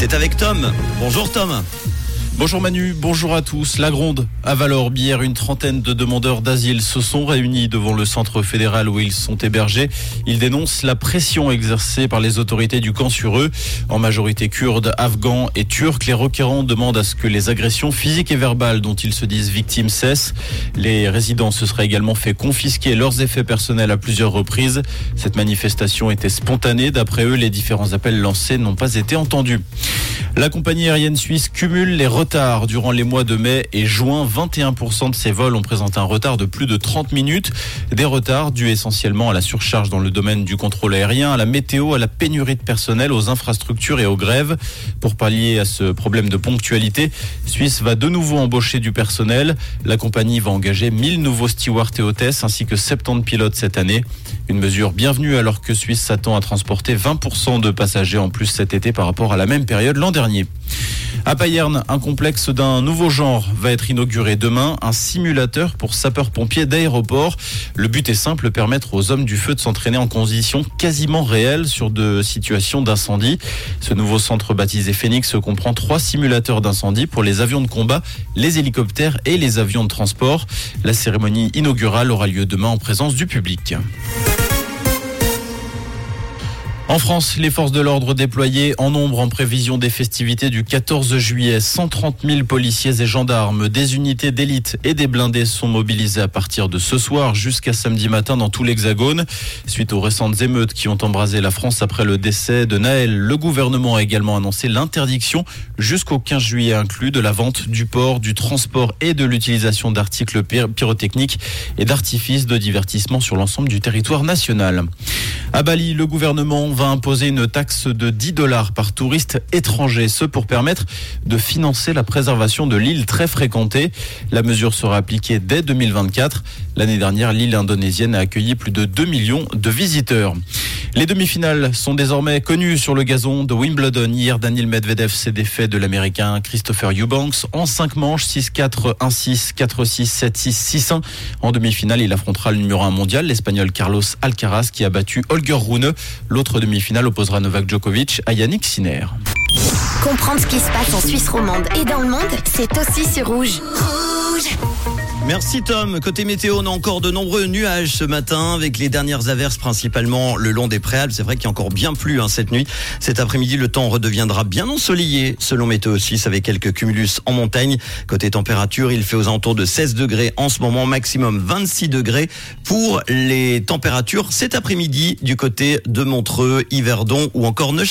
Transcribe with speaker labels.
Speaker 1: C'est avec Tom. Bonjour Tom.
Speaker 2: Bonjour Manu, bonjour à tous. La Gronde, à Valorbe, hier, une trentaine de demandeurs d'asile se sont réunis devant le centre fédéral où ils sont hébergés. Ils dénoncent la pression exercée par les autorités du camp sur eux. En majorité kurdes, afghans et turcs, les requérants demandent à ce que les agressions physiques et verbales dont ils se disent victimes cessent. Les résidents se seraient également fait confisquer leurs effets personnels à plusieurs reprises. Cette manifestation était spontanée. D'après eux, les différents appels lancés n'ont pas été entendus. La compagnie aérienne suisse cumule les retards durant les mois de mai et juin. 21% de ses vols ont présenté un retard de plus de 30 minutes. Des retards dus essentiellement à la surcharge dans le domaine du contrôle aérien, à la météo, à la pénurie de personnel, aux infrastructures et aux grèves. Pour pallier à ce problème de ponctualité, Suisse va de nouveau embaucher du personnel. La compagnie va engager 1000 nouveaux stewards et hôtesses ainsi que 70 pilotes cette année. Une mesure bienvenue alors que Suisse s'attend à transporter 20% de passagers en plus cet été par rapport à la même période l'an dernier. À Payerne, un complexe d'un nouveau genre va être inauguré demain, un simulateur pour sapeurs-pompiers d'aéroport. Le but est simple, permettre aux hommes du feu de s'entraîner en conditions quasiment réelles sur de situations d'incendie. Ce nouveau centre baptisé Phoenix comprend trois simulateurs d'incendie pour les avions de combat, les hélicoptères et les avions de transport. La cérémonie inaugurale aura lieu demain en présence du public. En France, les forces de l'ordre déployées en nombre en prévision des festivités du 14 juillet. 130 000 policiers et gendarmes, des unités d'élite et des blindés sont mobilisés à partir de ce soir jusqu'à samedi matin dans tout l'Hexagone. Suite aux récentes émeutes qui ont embrasé la France après le décès de Naël, le gouvernement a également annoncé l'interdiction jusqu'au 15 juillet inclus de la vente, du port, du transport et de l'utilisation d'articles pyrotechniques et d'artifices de divertissement sur l'ensemble du territoire national. À Bali, le gouvernement va imposer une taxe de 10 dollars par touriste étranger, ce pour permettre de financer la préservation de l'île très fréquentée. La mesure sera appliquée dès 2024. L'année dernière, l'île indonésienne a accueilli plus de 2 millions de visiteurs. Les demi-finales sont désormais connues sur le gazon de Wimbledon. Hier, Daniel Medvedev s'est défait de l'américain Christopher Eubanks en 5 manches, 6-4, 1-6, 4-6, 7-6, 6-1. En demi-finale, il affrontera le numéro 1 mondial, l'espagnol Carlos Alcaraz, qui a battu Holger Rune. L'autre demi-finale opposera Novak Djokovic à Yannick Sinner.
Speaker 3: Comprendre ce qui se passe en Suisse romande et dans le monde, c'est aussi sur Rouge. Rouge
Speaker 1: Merci Tom. Côté météo, on a encore de nombreux nuages ce matin avec les dernières averses principalement le long des préalpes. C'est vrai qu'il y a encore bien plu hein, cette nuit. Cet après-midi, le temps redeviendra bien ensoleillé selon Météo 6 avec quelques cumulus en montagne. Côté température, il fait aux alentours de 16 degrés en ce moment, maximum 26 degrés pour les températures cet après-midi du côté de Montreux, Yverdon ou encore Neuchâtel.